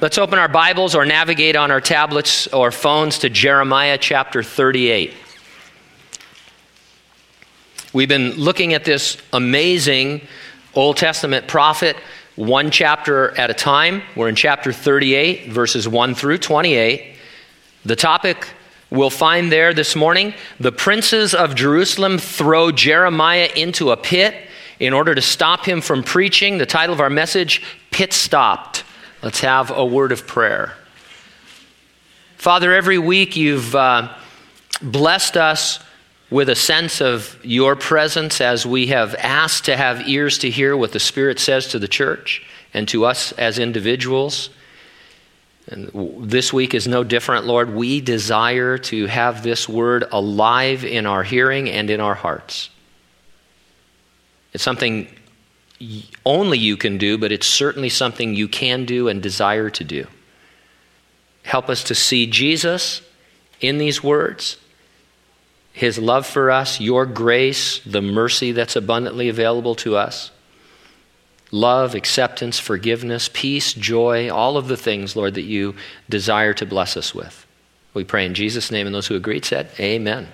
Let's open our Bibles or navigate on our tablets or phones to Jeremiah chapter 38. We've been looking at this amazing Old Testament prophet one chapter at a time. We're in chapter 38, verses 1 through 28. The topic we'll find there this morning the princes of Jerusalem throw Jeremiah into a pit in order to stop him from preaching. The title of our message, Pit Stopped. Let's have a word of prayer. Father, every week you've uh, blessed us with a sense of your presence as we have asked to have ears to hear what the Spirit says to the church and to us as individuals. And this week is no different, Lord. We desire to have this word alive in our hearing and in our hearts. It's something only you can do, but it's certainly something you can do and desire to do. Help us to see Jesus in these words his love for us, your grace, the mercy that's abundantly available to us, love, acceptance, forgiveness, peace, joy, all of the things, Lord, that you desire to bless us with. We pray in Jesus' name, and those who agreed said, Amen.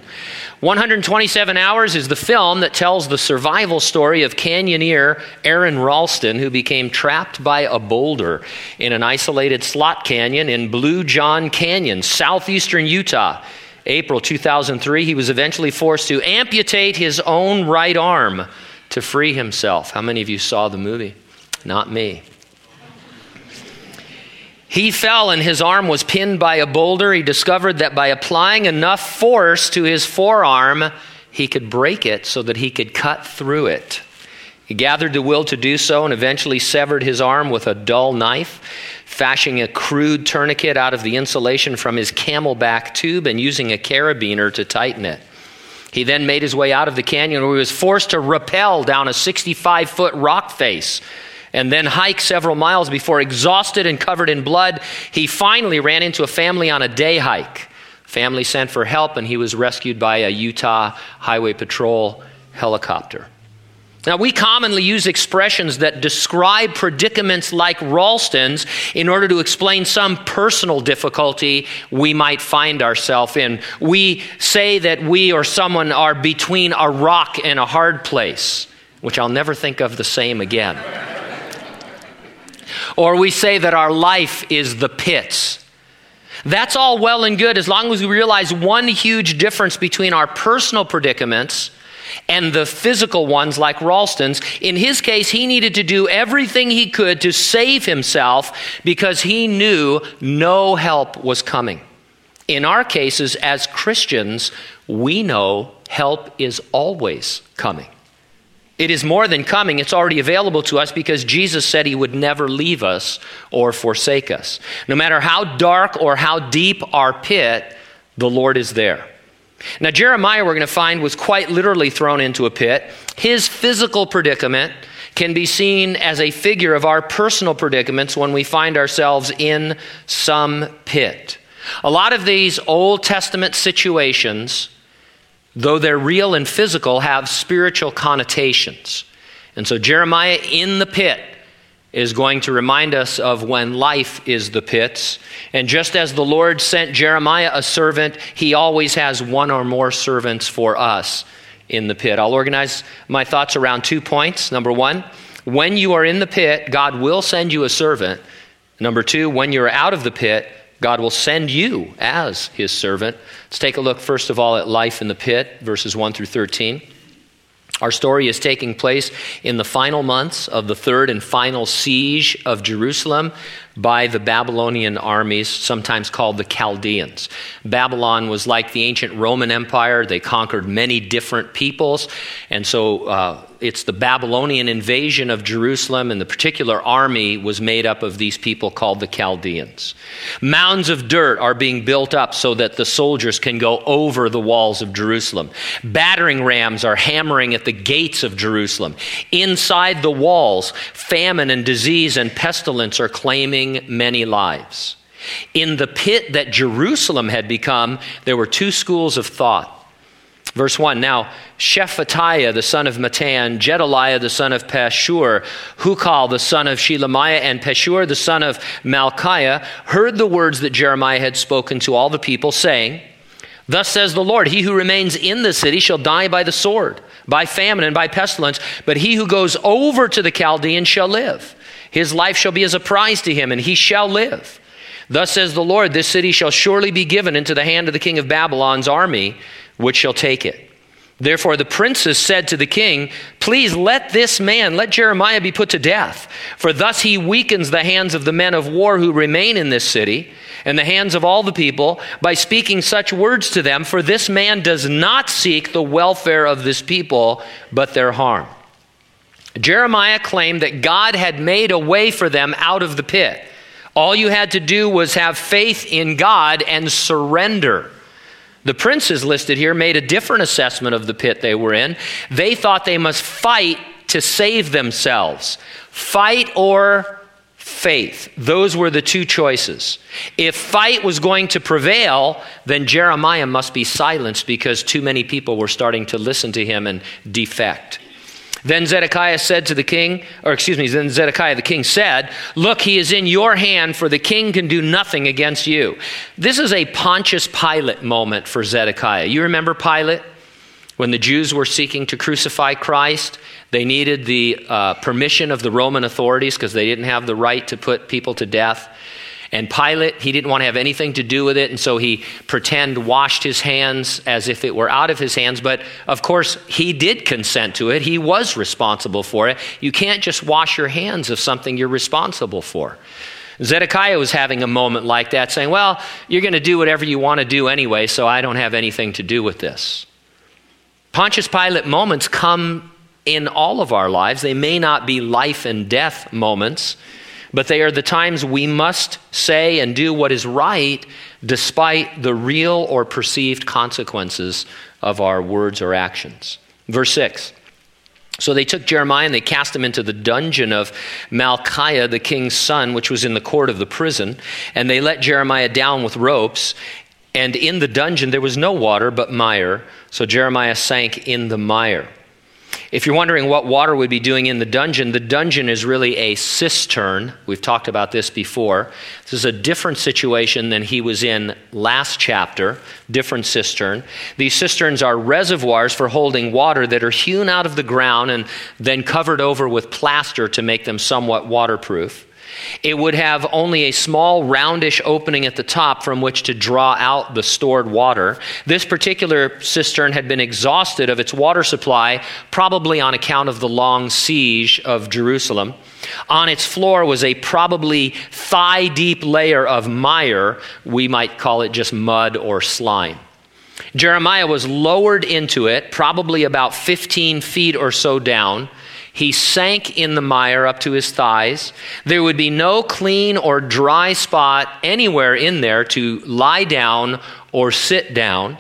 127 Hours is the film that tells the survival story of canyoneer Aron Ralston, who became trapped by a boulder in an isolated slot canyon in Blue John Canyon, southeastern Utah. April 2003, he was eventually forced to amputate his own right arm to free himself. How many of you saw the movie? Not me. He fell and his arm was pinned by a boulder. He discovered that by applying enough force to his forearm, he could break it so that he could cut through it. He gathered the will to do so and eventually severed his arm with a dull knife fashioning a crude tourniquet out of the insulation from his CamelBak tube and using a carabiner to tighten it. He then made his way out of the canyon where he was forced to rappel down a 65 foot rock face and then hike several miles before, exhausted and covered in blood, he finally ran into a family on a day hike. Family sent for help and he was rescued by a Utah Highway Patrol helicopter. Now, we commonly use expressions that describe predicaments like Ralston's in order to explain some personal difficulty we might find ourselves in. We say that we or someone are between a rock and a hard place, which I'll never think of the same again. Or we say that our life is the pits. That's all well and good as long as we realize one huge difference between our personal predicaments and the physical ones like Ralston's. In his case, he needed to do everything he could to save himself because he knew no help was coming. In our cases, as Christians, we know help is always coming. It is more than coming, it's already available to us because Jesus said he would never leave us or forsake us. No matter how dark or how deep our pit, the Lord is there. Now, Jeremiah, we're going to find, was quite literally thrown into a pit. His physical predicament can be seen as a figure of our personal predicaments when we find ourselves in some pit. A lot of these Old Testament situations, though they're real and physical, have spiritual connotations. And so, Jeremiah in the pit is going to remind us of when life is the pits. And just as the Lord sent Jeremiah a servant, he always has one or more servants for us in the pit. I'll organize my thoughts around two points. Number one, when you are in the pit, God will send you a servant. Number two, when you're out of the pit, God will send you as his servant. Let's take a look, first of all, at life in the pit, verses 1 through 13. Our story is taking place in the final months of the third and final siege of Jerusalem by the Babylonian armies, sometimes called the Chaldeans. Babylon was like the ancient Roman Empire, they conquered many different peoples, and so uh, it's the Babylonian invasion of Jerusalem, and the particular army was made up of these people called the Chaldeans. Mounds of dirt are being built up so that the soldiers can go over the walls of Jerusalem. Battering rams are hammering at the gates of Jerusalem. Inside the walls, famine and disease and pestilence are claiming many lives. In the pit that Jerusalem had become, there were two schools of thought. Verse 1 Now Shephatiah the son of Mattan, Gedaliah the son of Pashur, Hukal the son of Shelemiah, and Pashur the son of Malchiah heard the words that Jeremiah had spoken to all the people, saying, Thus says the Lord, He who remains in the city shall die by the sword, by famine, and by pestilence, but he who goes over to the Chaldeans shall live. His life shall be as a prize to him, and he shall live. Thus says the Lord, This city shall surely be given into the hand of the king of Babylon's army which shall take it. Therefore, the princes said to the king, Please let this man, let Jeremiah be put to death, for thus he weakens the hands of the men of war who remain in this city, and the hands of all the people, by speaking such words to them, for this man does not seek the welfare of this people, but their harm. Jeremiah claimed that God had made a way for them out of the pit. All you had to do was have faith in God and surrender. The princes listed here made a different assessment of the pit they were in. They thought they must fight to save themselves. Fight or faith. Those were the two choices. If fight was going to prevail, then Jeremiah must be silenced because too many people were starting to listen to him and defect. Then Zedekiah said to the king, or excuse me, then Zedekiah the king said, Look, he is in your hand, for the king can do nothing against you. This is a Pontius Pilate moment for Zedekiah. You remember Pilate? When the Jews were seeking to crucify Christ, they needed the uh, permission of the Roman authorities because they didn't have the right to put people to death. And Pilate, he didn't want to have anything to do with it, and so he pretend washed his hands as if it were out of his hands. But of course, he did consent to it. He was responsible for it. You can't just wash your hands of something you're responsible for. Zedekiah was having a moment like that, saying, Well, you're going to do whatever you want to do anyway, so I don't have anything to do with this. Pontius Pilate moments come in all of our lives. They may not be life and death moments but they are the times we must say and do what is right despite the real or perceived consequences of our words or actions. Verse 6. So they took Jeremiah and they cast him into the dungeon of Malchiah, the king's son, which was in the court of the prison. And they let Jeremiah down with ropes. And in the dungeon there was no water but mire. So Jeremiah sank in the mire. If you're wondering what water would be doing in the dungeon, the dungeon is really a cistern. We've talked about this before. This is a different situation than he was in last chapter, different cistern. These cisterns are reservoirs for holding water that are hewn out of the ground and then covered over with plaster to make them somewhat waterproof. It would have only a small roundish opening at the top from which to draw out the stored water. This particular cistern had been exhausted of its water supply, probably on account of the long siege of Jerusalem. On its floor was a probably thigh deep layer of mire. We might call it just mud or slime. Jeremiah was lowered into it, probably about 15 feet or so down. He sank in the mire up to his thighs. There would be no clean or dry spot anywhere in there to lie down or sit down.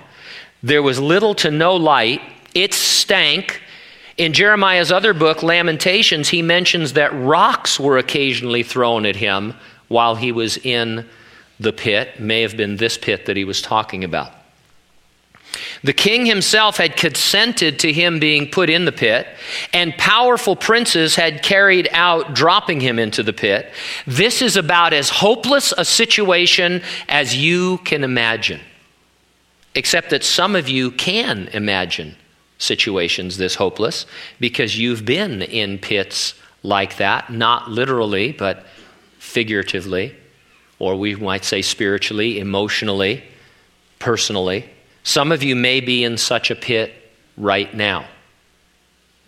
There was little to no light. It stank. In Jeremiah's other book, Lamentations, he mentions that rocks were occasionally thrown at him while he was in the pit. May have been this pit that he was talking about. The king himself had consented to him being put in the pit, and powerful princes had carried out dropping him into the pit. This is about as hopeless a situation as you can imagine. Except that some of you can imagine situations this hopeless because you've been in pits like that, not literally, but figuratively, or we might say spiritually, emotionally, personally. Some of you may be in such a pit right now,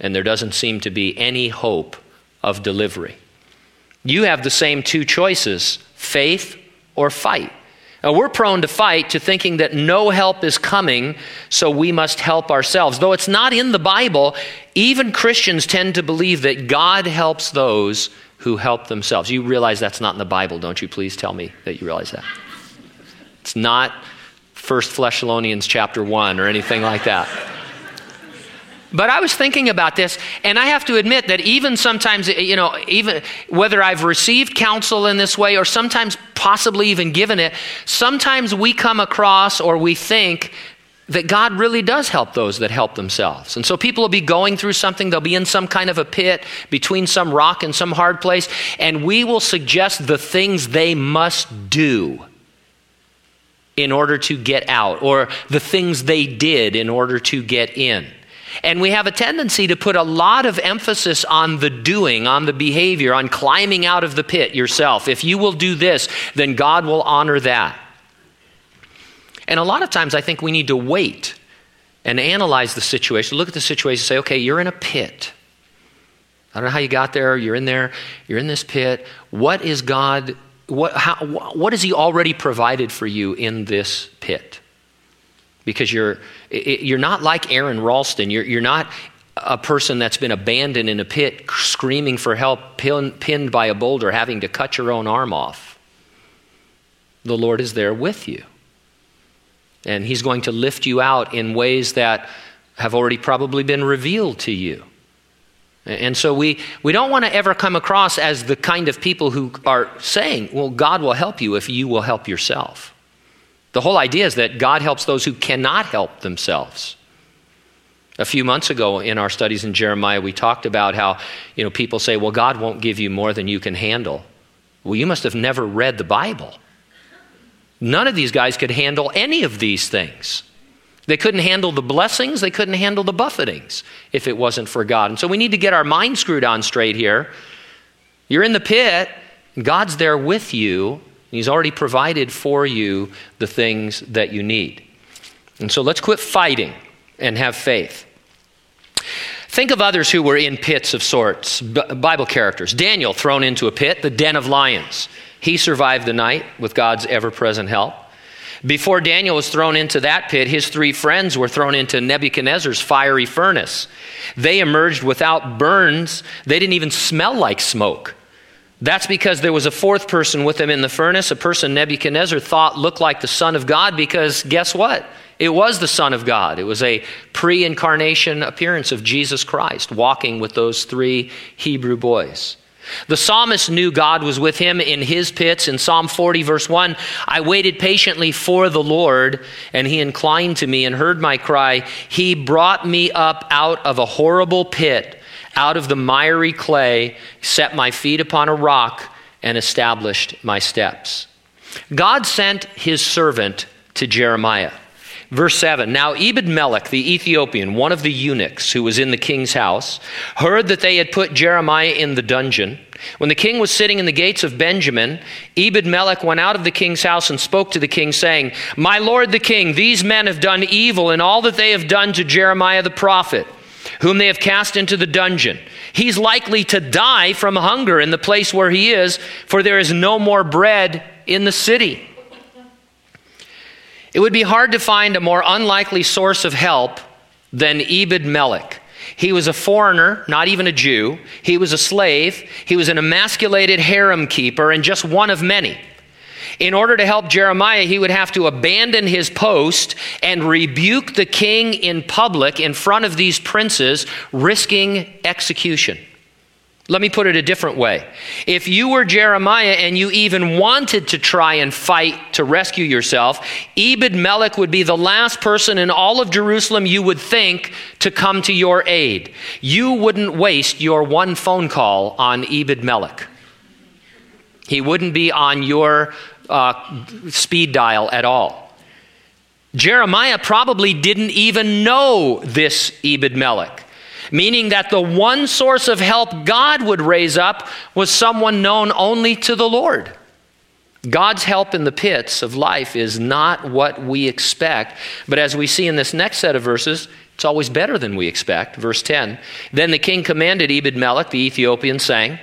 and there doesn't seem to be any hope of delivery. You have the same two choices faith or fight. Now, we're prone to fight to thinking that no help is coming, so we must help ourselves. Though it's not in the Bible, even Christians tend to believe that God helps those who help themselves. You realize that's not in the Bible, don't you? Please tell me that you realize that. It's not First Thessalonians chapter 1 or anything like that. But I was thinking about this, and I have to admit that even sometimes, you know, even whether I've received counsel in this way or sometimes possibly even given it, sometimes we come across or we think that God really does help those that help themselves. And so people will be going through something, they'll be in some kind of a pit between some rock and some hard place, and we will suggest the things they must do in order to get out, or the things they did in order to get in. And we have a tendency to put a lot of emphasis on the doing, on the behavior, on climbing out of the pit yourself. If you will do this, then God will honor that. And a lot of times I think we need to wait and analyze the situation, look at the situation, say, okay, you're in a pit. I don't know how you got there. You're in there. You're in this pit. What is God? What, how, what has He already provided for you in this pit? Because you're, you're not like Aron Ralston. You're, you're not a person that's been abandoned in a pit, screaming for help, pin, pinned by a boulder, having to cut your own arm off. The Lord is there with you. And He's going to lift you out in ways that have already probably been revealed to you. And so we, we don't want to ever come across as the kind of people who are saying, well, God will help you if you will help yourself. The whole idea is that God helps those who cannot help themselves. A few months ago in our studies in Jeremiah, we talked about how you know, people say, well, God won't give you more than you can handle. Well, you must have never read the Bible. None of these guys could handle any of these things. They couldn't handle the blessings, they couldn't handle the buffetings if it wasn't for God. And so we need to get our mind screwed on straight here. You're in the pit, God's there with you, He's already provided for you the things that you need. And so let's quit fighting and have faith. Think of others who were in pits of sorts, Bible characters. Daniel thrown into a pit, the den of lions. He survived the night with God's ever present help. Before Daniel was thrown into that pit, his three friends were thrown into Nebuchadnezzar's fiery furnace. They emerged without burns, they didn't even smell like smoke. That's because there was a fourth person with them in the furnace, a person Nebuchadnezzar thought looked like the Son of God, because guess what? It was the Son of God. It was a pre incarnation appearance of Jesus Christ walking with those three Hebrew boys. The psalmist knew God was with him in his pits. In Psalm 40, verse 1, I waited patiently for the Lord, and he inclined to me and heard my cry. He brought me up out of a horrible pit, out of the miry clay, set my feet upon a rock, and established my steps. God sent his servant to Jeremiah. Verse 7 Now Ebed Melech, the Ethiopian, one of the eunuchs who was in the king's house, heard that they had put Jeremiah in the dungeon. When the king was sitting in the gates of Benjamin, Ebed Melech went out of the king's house and spoke to the king, saying, My lord the king, these men have done evil in all that they have done to Jeremiah the prophet, whom they have cast into the dungeon. He's likely to die from hunger in the place where he is, for there is no more bread in the city. It would be hard to find a more unlikely source of help than Ebed Melech. He was a foreigner, not even a Jew. He was a slave. He was an emasculated harem keeper and just one of many. In order to help Jeremiah, he would have to abandon his post and rebuke the king in public in front of these princes, risking execution. Let me put it a different way. If you were Jeremiah and you even wanted to try and fight to rescue yourself, Ebed Melech would be the last person in all of Jerusalem you would think to come to your aid. You wouldn't waste your one phone call on Ebed Melech. He wouldn't be on your uh, speed dial at all. Jeremiah probably didn't even know this Ebed Melech meaning that the one source of help God would raise up was someone known only to the Lord. God's help in the pits of life is not what we expect, but as we see in this next set of verses, it's always better than we expect. Verse 10 Then the king commanded Ebed Melech, the Ethiopian, saying,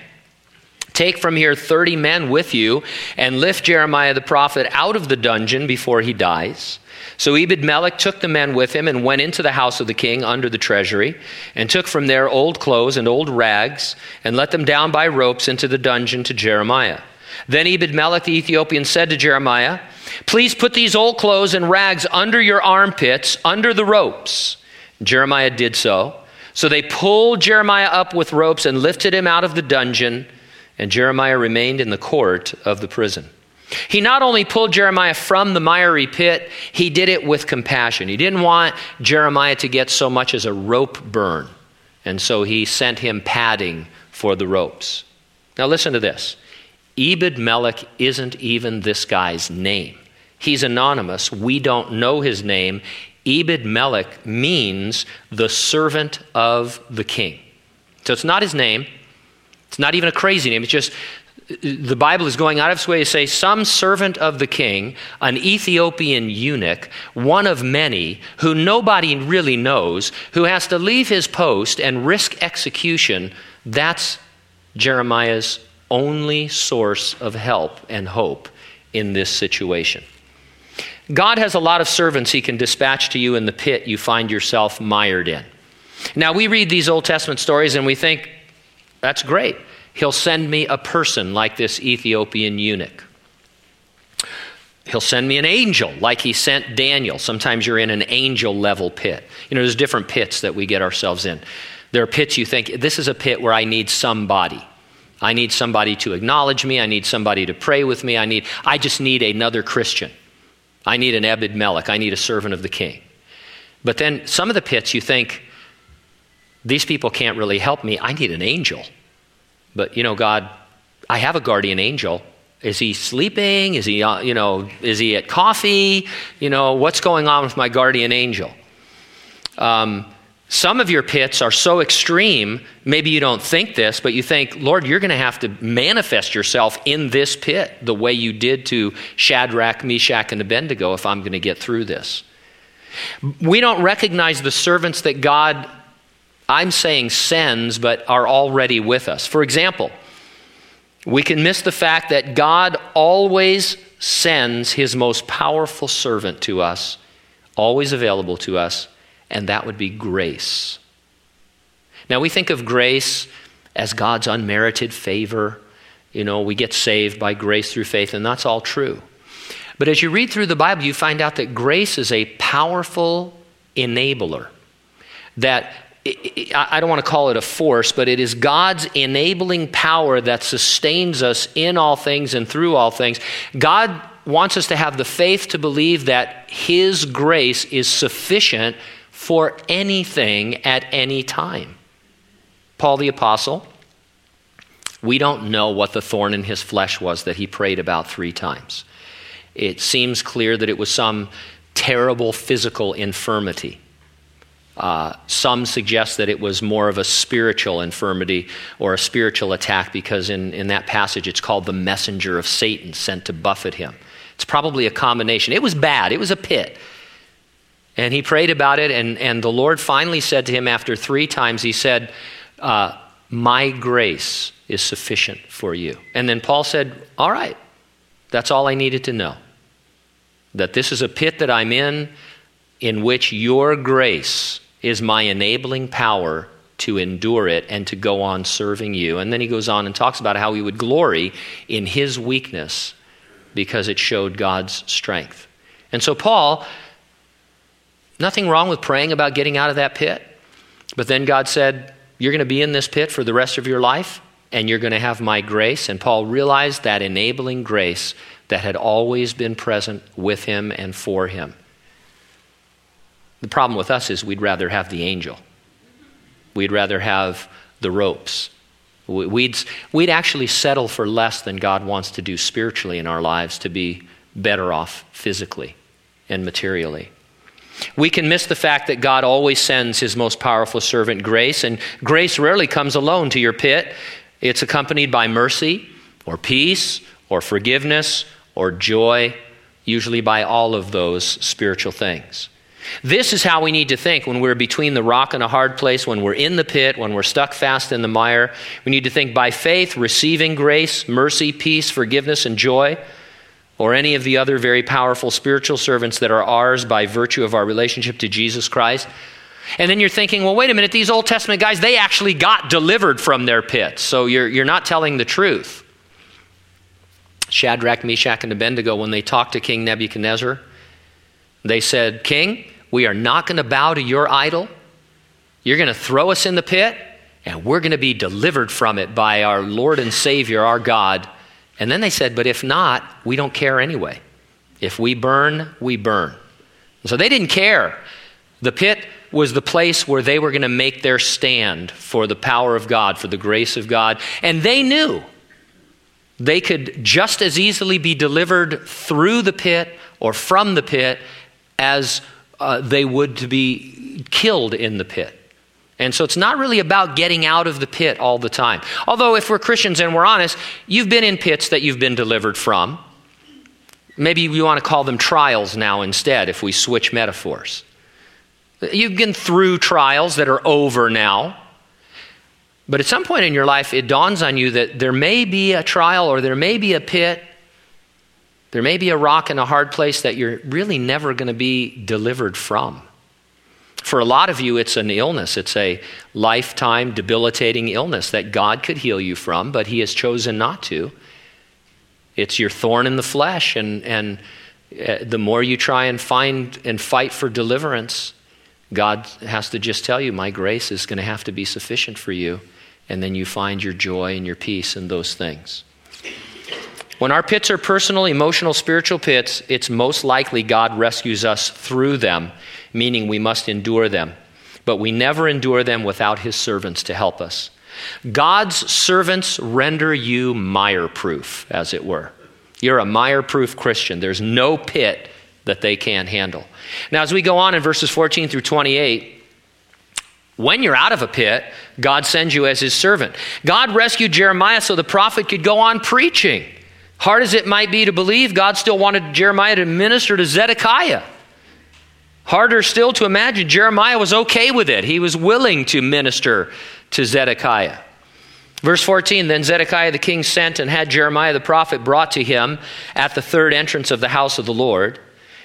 Take from here 30 men with you and lift Jeremiah the prophet out of the dungeon before he dies. So Ebed Melech took the men with him and went into the house of the king under the treasury, and took from there old clothes and old rags, and let them down by ropes into the dungeon to Jeremiah. Then Ebed Melech the Ethiopian said to Jeremiah, Please put these old clothes and rags under your armpits, under the ropes. Jeremiah did so. So they pulled Jeremiah up with ropes and lifted him out of the dungeon, and Jeremiah remained in the court of the prison. He not only pulled Jeremiah from the miry pit, he did it with compassion. He didn't want Jeremiah to get so much as a rope burn, and so he sent him padding for the ropes. Now, listen to this Ebed Melech isn't even this guy's name. He's anonymous. We don't know his name. Ebed Melech means the servant of the king. So it's not his name. It's not even a crazy name. It's just the Bible is going out of its way to say some servant of the king, an Ethiopian eunuch, one of many who nobody really knows, who has to leave his post and risk execution. That's Jeremiah's only source of help and hope in this situation. God has a lot of servants he can dispatch to you in the pit you find yourself mired in. Now, we read these Old Testament stories and we think, that's great. He'll send me a person like this Ethiopian eunuch. He'll send me an angel like he sent Daniel. Sometimes you're in an angel level pit. You know, there's different pits that we get ourselves in. There are pits you think, this is a pit where I need somebody. I need somebody to acknowledge me. I need somebody to pray with me. I need, I just need another Christian. I need an Ebed Melech. I need a servant of the king. But then some of the pits you think, these people can't really help me. I need an angel. But, you know, God, I have a guardian angel. Is he sleeping? Is he, uh, you know, is he at coffee? You know, what's going on with my guardian angel? Um, some of your pits are so extreme, maybe you don't think this, but you think, Lord, you're going to have to manifest yourself in this pit the way you did to Shadrach, Meshach, and Abednego if I'm going to get through this. We don't recognize the servants that God, I'm saying sends, but are already with us. For example, we can miss the fact that God always sends his most powerful servant to us, always available to us and that would be grace. Now, we think of grace as God's unmerited favor. You know, we get saved by grace through faith, and that's all true. But as you read through the Bible, you find out that grace is a powerful enabler. That I don't want to call it a force, but it is God's enabling power that sustains us in all things and through all things. God wants us to have the faith to believe that His grace is sufficient for anything at any time. Paul the Apostle, we don't know what the thorn in his flesh was that he prayed about three times. It seems clear that it was some terrible physical infirmity. Uh, some suggest that it was more of a spiritual infirmity or a spiritual attack because in, in that passage it's called the messenger of Satan sent to buffet him. It's probably a combination. It was bad, it was a pit. And he prayed about it, and, and the Lord finally said to him after three times, He said, uh, My grace is sufficient for you. And then Paul said, All right, that's all I needed to know. That this is a pit that I'm in, in which your grace is my enabling power to endure it and to go on serving you. And then he goes on and talks about how he would glory in his weakness because it showed God's strength. And so, Paul Nothing wrong with praying about getting out of that pit. But then God said, You're going to be in this pit for the rest of your life, and you're going to have my grace. And Paul realized that enabling grace that had always been present with him and for him. The problem with us is we'd rather have the angel, we'd rather have the ropes. We'd, we'd actually settle for less than God wants to do spiritually in our lives to be better off physically and materially. We can miss the fact that God always sends his most powerful servant grace, and grace rarely comes alone to your pit. It's accompanied by mercy, or peace, or forgiveness, or joy, usually by all of those spiritual things. This is how we need to think when we're between the rock and a hard place, when we're in the pit, when we're stuck fast in the mire. We need to think by faith, receiving grace, mercy, peace, forgiveness, and joy or any of the other very powerful spiritual servants that are ours by virtue of our relationship to Jesus Christ. And then you're thinking, well, wait a minute, these Old Testament guys, they actually got delivered from their pits. So you're, you're not telling the truth. Shadrach, Meshach, and Abednego, when they talked to King Nebuchadnezzar, they said, King, we are not going to bow to your idol. You're going to throw us in the pit, and we're going to be delivered from it by our Lord and Savior, our God, And then they said, But if not, we don't care anyway. If we burn, we burn. So they didn't care. The pit was the place where they were going to make their stand for the power of God, for the grace of God. And they knew they could just as easily be delivered through the pit or from the pit as uh, they would to be killed in the pit. And so it's not really about getting out of the pit all the time. Although, if we're Christians and we're honest, you've been in pits that you've been delivered from. Maybe we want to call them trials now instead if we switch metaphors. You've been through trials that are over now. But at some point in your life, it dawns on you that there may be a trial or there may be a pit, there may be a rock in a hard place that you're really never going to be delivered from. For a lot of you, it's an illness. It's a lifetime debilitating illness that God could heal you from, but He has chosen not to. It's your thorn in the flesh, and, and uh, the more you try and find and fight for deliverance, God has to just tell you, My grace is going to have to be sufficient for you. And then you find your joy and your peace in those things. When our pits are personal, emotional, spiritual pits, it's most likely God rescues us through them, meaning we must endure them. But we never endure them without His servants to help us. God's servants render you mire proof, as it were. You're a mire proof Christian. There's no pit that they can't handle. Now, as we go on in verses 14 through 28, when you're out of a pit, God sends you as his servant. God rescued Jeremiah so the prophet could go on preaching. Hard as it might be to believe, God still wanted Jeremiah to minister to Zedekiah. Harder still to imagine, Jeremiah was okay with it. He was willing to minister to Zedekiah. Verse 14 Then Zedekiah the king sent and had Jeremiah the prophet brought to him at the third entrance of the house of the Lord.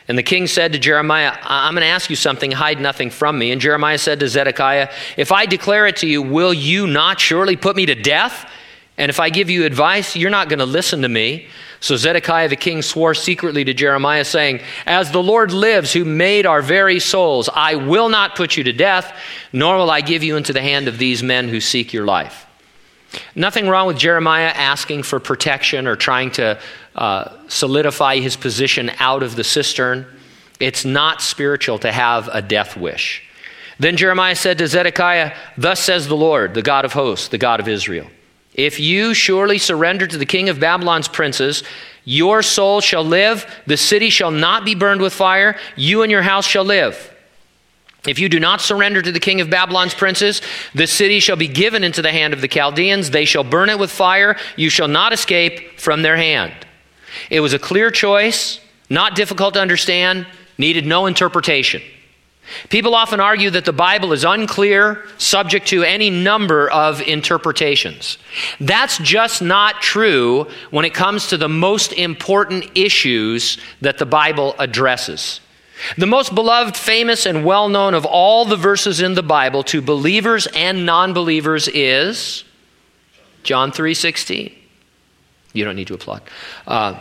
And the king said to Jeremiah, I'm going to ask you something, hide nothing from me. And Jeremiah said to Zedekiah, If I declare it to you, will you not surely put me to death? And if I give you advice, you're not going to listen to me. So Zedekiah the king swore secretly to Jeremiah, saying, As the Lord lives, who made our very souls, I will not put you to death, nor will I give you into the hand of these men who seek your life. Nothing wrong with Jeremiah asking for protection or trying to uh, solidify his position out of the cistern. It's not spiritual to have a death wish. Then Jeremiah said to Zedekiah, Thus says the Lord, the God of hosts, the God of Israel. If you surely surrender to the king of Babylon's princes, your soul shall live, the city shall not be burned with fire, you and your house shall live. If you do not surrender to the king of Babylon's princes, the city shall be given into the hand of the Chaldeans. They shall burn it with fire. You shall not escape from their hand. It was a clear choice, not difficult to understand, needed no interpretation. People often argue that the Bible is unclear, subject to any number of interpretations. That's just not true when it comes to the most important issues that the Bible addresses. The most beloved, famous, and well known of all the verses in the Bible to believers and non believers is John 3 16. You don't need to applaud. Uh,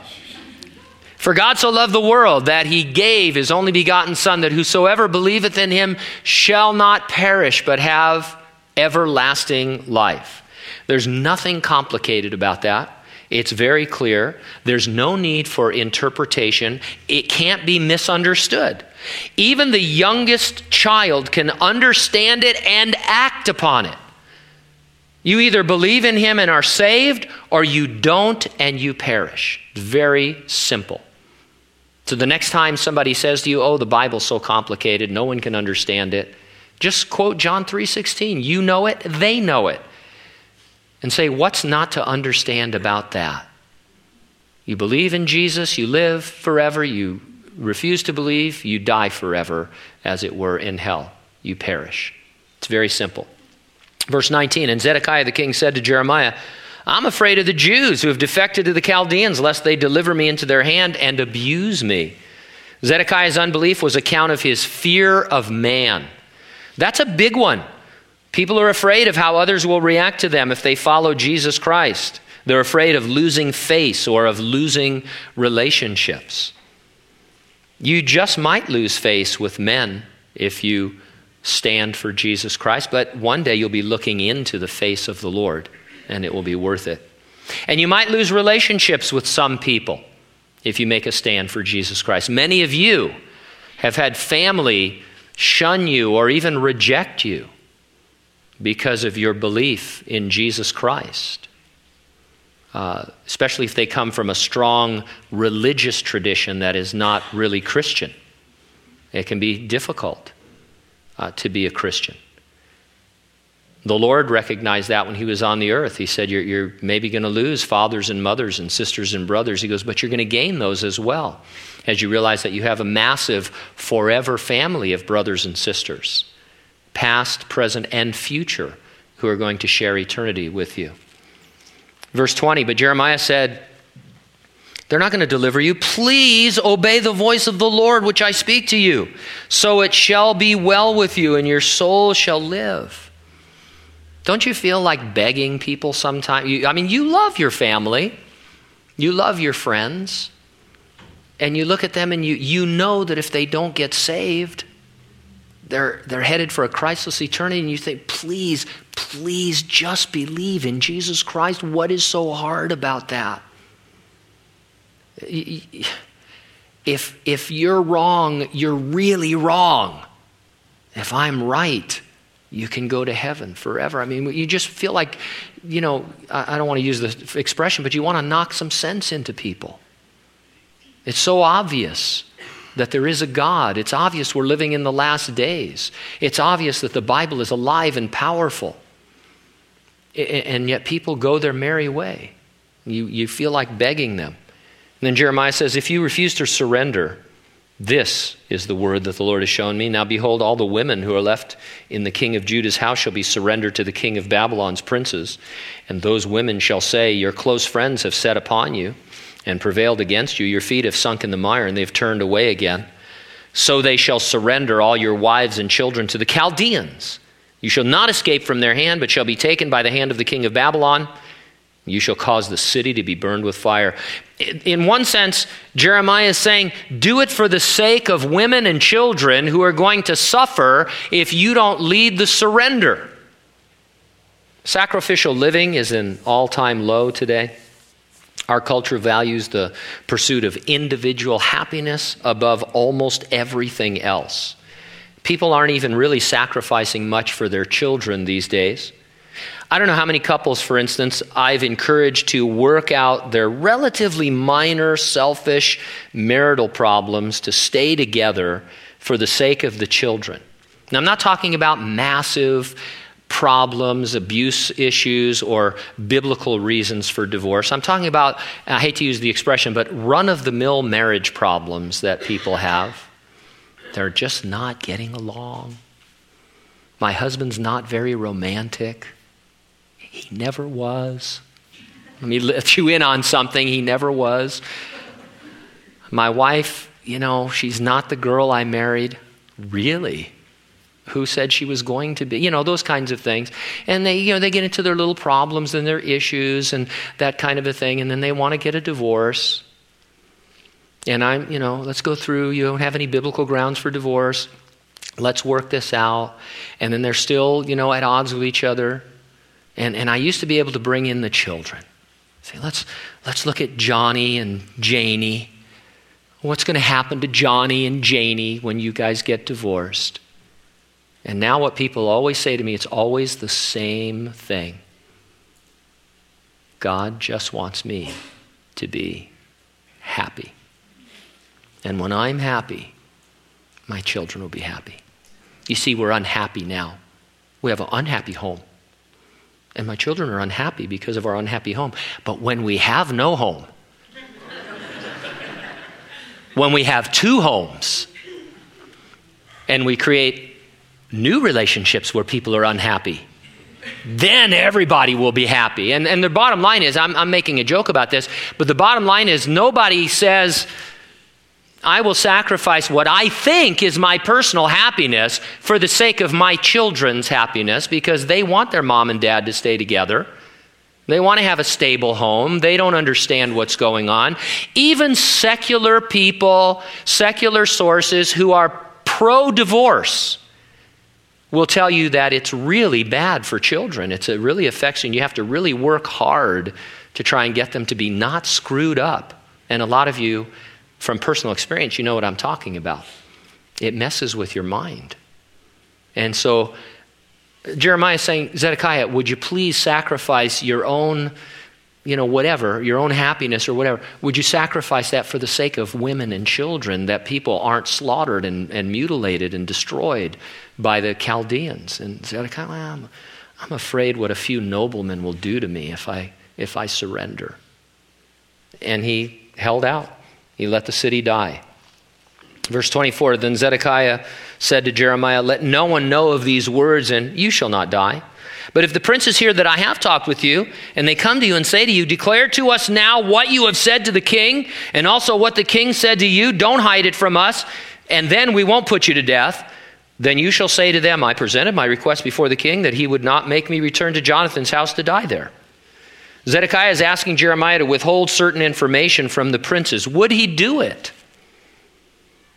for God so loved the world that he gave his only begotten Son, that whosoever believeth in him shall not perish, but have everlasting life. There's nothing complicated about that. It's very clear. There's no need for interpretation. It can't be misunderstood. Even the youngest child can understand it and act upon it. You either believe in him and are saved, or you don't and you perish. Very simple. So the next time somebody says to you, "Oh, the Bible's so complicated, no one can understand it," just quote John 3:16. You know it, they know it. And say, "What's not to understand about that?" You believe in Jesus, you live forever, you refuse to believe, you die forever, as it were, in hell. You perish. It's very simple. Verse 19 And Zedekiah the king said to Jeremiah, I'm afraid of the Jews who have defected to the Chaldeans, lest they deliver me into their hand and abuse me. Zedekiah's unbelief was account of his fear of man. That's a big one. People are afraid of how others will react to them if they follow Jesus Christ. They're afraid of losing face or of losing relationships. You just might lose face with men if you stand for Jesus Christ, but one day you'll be looking into the face of the Lord and it will be worth it. And you might lose relationships with some people if you make a stand for Jesus Christ. Many of you have had family shun you or even reject you because of your belief in Jesus Christ. Uh, especially if they come from a strong religious tradition that is not really Christian. It can be difficult uh, to be a Christian. The Lord recognized that when He was on the earth. He said, You're, you're maybe going to lose fathers and mothers and sisters and brothers. He goes, But you're going to gain those as well as you realize that you have a massive forever family of brothers and sisters, past, present, and future, who are going to share eternity with you. Verse 20, but Jeremiah said, they're not going to deliver you. Please obey the voice of the Lord, which I speak to you. So it shall be well with you, and your soul shall live. Don't you feel like begging people sometimes? I mean, you love your family, you love your friends, and you look at them and you, you know that if they don't get saved, they're, they're headed for a Christless eternity, and you think, please, please just believe in Jesus Christ. What is so hard about that? If, if you're wrong, you're really wrong. If I'm right, you can go to heaven forever. I mean, you just feel like, you know, I don't want to use the expression, but you want to knock some sense into people. It's so obvious that there is a God. It's obvious we're living in the last days. It's obvious that the Bible is alive and powerful. And yet people go their merry way. You, you feel like begging them. And then Jeremiah says, If you refuse to surrender, this is the word that the Lord has shown me. Now, behold, all the women who are left in the king of Judah's house shall be surrendered to the king of Babylon's princes. And those women shall say, Your close friends have set upon you and prevailed against you. Your feet have sunk in the mire, and they've turned away again. So they shall surrender all your wives and children to the Chaldeans. You shall not escape from their hand, but shall be taken by the hand of the king of Babylon you shall cause the city to be burned with fire. In one sense, Jeremiah is saying, do it for the sake of women and children who are going to suffer if you don't lead the surrender. Sacrificial living is an all time low today. Our culture values the pursuit of individual happiness above almost everything else. People aren't even really sacrificing much for their children these days. I don't know how many couples, for instance, I've encouraged to work out their relatively minor, selfish marital problems to stay together for the sake of the children. Now, I'm not talking about massive problems, abuse issues, or biblical reasons for divorce. I'm talking about, I hate to use the expression, but run of the mill marriage problems that people have. They're just not getting along. My husband's not very romantic. He never was. Let me let you in on something. He never was. My wife, you know, she's not the girl I married. Really? Who said she was going to be? You know, those kinds of things. And they, you know, they get into their little problems and their issues and that kind of a thing, and then they want to get a divorce. And I'm, you know, let's go through. You don't have any biblical grounds for divorce. Let's work this out. And then they're still, you know, at odds with each other. And, and I used to be able to bring in the children. Say, let's, let's look at Johnny and Janie. What's going to happen to Johnny and Janie when you guys get divorced? And now, what people always say to me, it's always the same thing God just wants me to be happy. And when I'm happy, my children will be happy. You see, we're unhappy now. We have an unhappy home. And my children are unhappy because of our unhappy home. But when we have no home, when we have two homes, and we create new relationships where people are unhappy, then everybody will be happy. And, and the bottom line is I'm, I'm making a joke about this, but the bottom line is nobody says, I will sacrifice what I think is my personal happiness for the sake of my children's happiness because they want their mom and dad to stay together. They want to have a stable home. They don't understand what's going on. Even secular people, secular sources who are pro divorce will tell you that it's really bad for children. It's, it really affects you, you have to really work hard to try and get them to be not screwed up. And a lot of you, from personal experience, you know what I'm talking about. It messes with your mind. And so Jeremiah is saying, Zedekiah, would you please sacrifice your own, you know, whatever, your own happiness or whatever? Would you sacrifice that for the sake of women and children, that people aren't slaughtered and, and mutilated and destroyed by the Chaldeans? And Zedekiah, well, I'm, I'm afraid what a few noblemen will do to me if I, if I surrender. And he held out. He let the city die. Verse 24 Then Zedekiah said to Jeremiah, Let no one know of these words, and you shall not die. But if the princes hear that I have talked with you, and they come to you and say to you, Declare to us now what you have said to the king, and also what the king said to you, don't hide it from us, and then we won't put you to death. Then you shall say to them, I presented my request before the king that he would not make me return to Jonathan's house to die there. Zedekiah is asking Jeremiah to withhold certain information from the princes. Would he do it?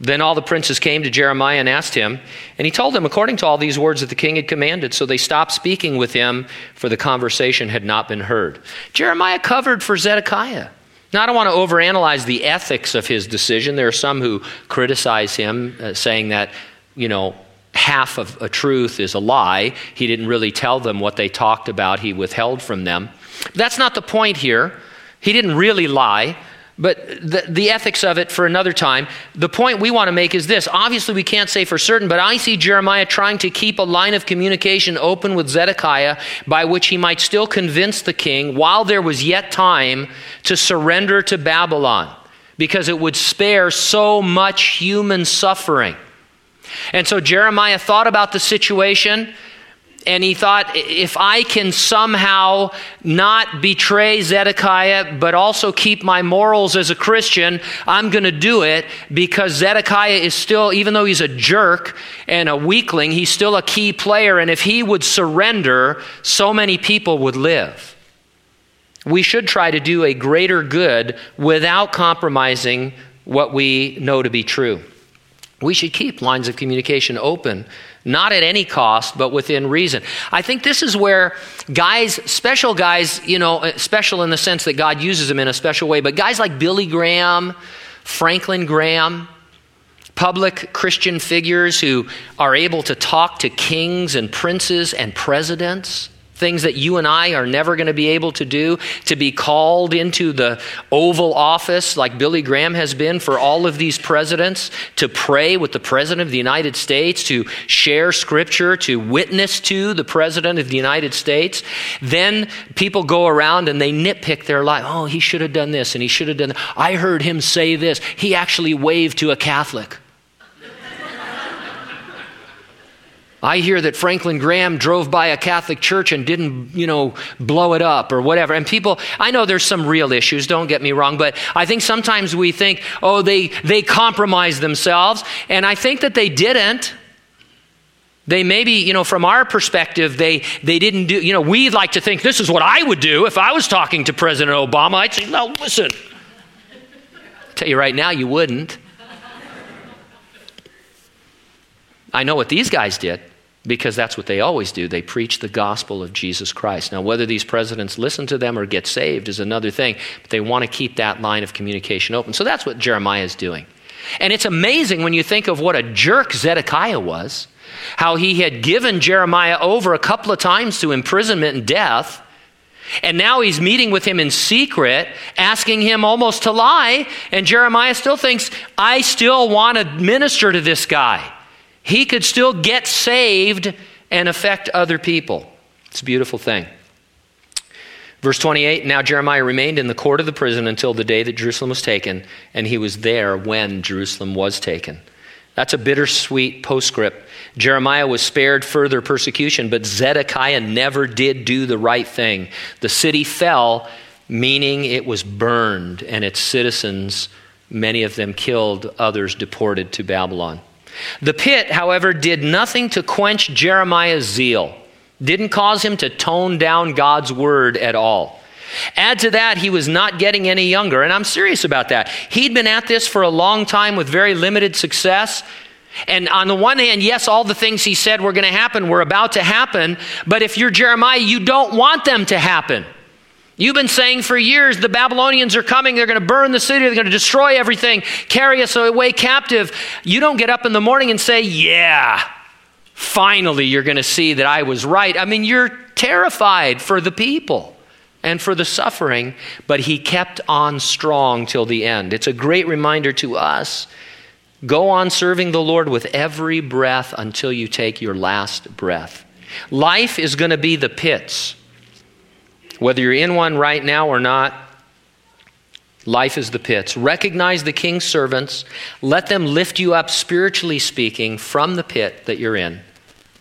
Then all the princes came to Jeremiah and asked him, and he told them according to all these words that the king had commanded. So they stopped speaking with him, for the conversation had not been heard. Jeremiah covered for Zedekiah. Now, I don't want to overanalyze the ethics of his decision. There are some who criticize him, uh, saying that, you know, half of a truth is a lie. He didn't really tell them what they talked about, he withheld from them. That's not the point here. He didn't really lie. But the, the, ethics of it for another time. The point we want to make is this. Obviously, we can't say for certain, but I see Jeremiah trying to keep a line of communication open with Zedekiah by which he might still convince the king, while there was yet time, to surrender to Babylon, because it would spare so much human suffering. And so Jeremiah thought about the situation and he thought, if I can somehow not betray Zedekiah, but also keep my morals as a Christian, I'm going to do it because Zedekiah is still, even though he's a jerk and a weakling, he's still a key player. And if he would surrender, so many people would live. We should try to do a greater good without compromising what we know to be true. We should keep lines of communication open not at any cost, but within reason. I think this is where guys, special guys, you know, uh, special in the sense that God uses them in a special way, but guys like Billy Graham, Franklin Graham, public Christian figures who are able to talk to kings and princes and presidents things that you and I are never going to be able to do, to be called into the Oval Office like Billy Graham has been for all of these presidents, to pray with the President of the United States, to share Scripture, to witness to the President of the United States. Then people go around and they nitpick their life. Oh, he should have done this and he should have done that. I heard him say this. He actually waved to a Catholic. I hear that Franklin Graham drove by a Catholic church and didn't, you know, blow it up or whatever. And people, I know there's some real issues, don't get me wrong, but I think sometimes we think, oh, they, they compromised themselves. And I think that they didn't. They maybe, you know, from our perspective, they, they didn't do, you know, we'd like to think this is what I would do if I was talking to President Obama. I'd say, no, listen. Tell you right now, you wouldn't. I know what these guys did because that's what they always do. They preach the gospel of Jesus Christ. Now, whether these presidents listen to them or get saved is another thing, but they want to keep that line of communication open. So that's what Jeremiah is doing. And it's amazing when you think of what a jerk Zedekiah was, how he had given Jeremiah over a couple of times to imprisonment and death. And now he's meeting with him in secret, asking him almost to lie. And Jeremiah still thinks, I still want to minister to this guy he could still get saved and affect other people. It's a beautiful thing. Verse 28 Now Jeremiah remained in the court of the prison until the day that Jerusalem was taken, and he was there when Jerusalem was taken. That's a bittersweet postscript. Jeremiah was spared further persecution, but Zedekiah never did do the right thing. The city fell, meaning it was burned, and its citizens, many of them killed, others deported to Babylon. The pit, however, did nothing to quench Jeremiah's zeal, didn't cause him to tone down God's word at all. Add to that, he was not getting any younger, and I'm serious about that. He'd been at this for a long time with very limited success. And on the one hand, yes, all the things he said were going to happen were about to happen, but if you're Jeremiah, you don't want them to happen. You've been saying for years the Babylonians are coming, they're going to burn the city, they're going to destroy everything, carry us away captive. You don't get up in the morning and say, Yeah, finally you're going to see that I was right. I mean, you're terrified for the people and for the suffering, but he kept on strong till the end. It's a great reminder to us. Go on serving the Lord with every breath until you take your last breath. Life is going to be the pits. Whether you're in one right now or not, life is the pits. Recognize the king's servants. Let them lift you up, spiritually speaking, from the pit that you're in.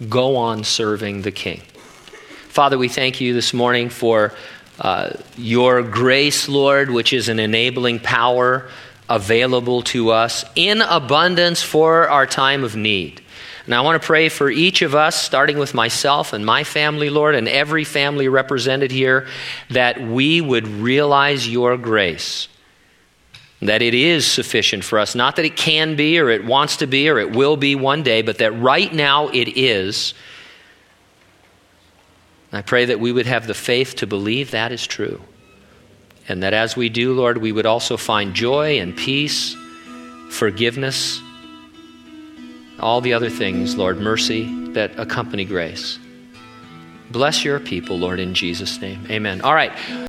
Go on serving the king. Father, we thank you this morning for uh, your grace, Lord, which is an enabling power available to us in abundance for our time of need. And I want to pray for each of us, starting with myself and my family, Lord, and every family represented here, that we would realize your grace. That it is sufficient for us. Not that it can be, or it wants to be, or it will be one day, but that right now it is I pray that we would have the faith to believe that is true. And that as we do, Lord, we would also find joy and peace, forgiveness, all the other things, Lord, mercy that accompany grace. Bless your people, Lord, in Jesus' name. Amen. All right.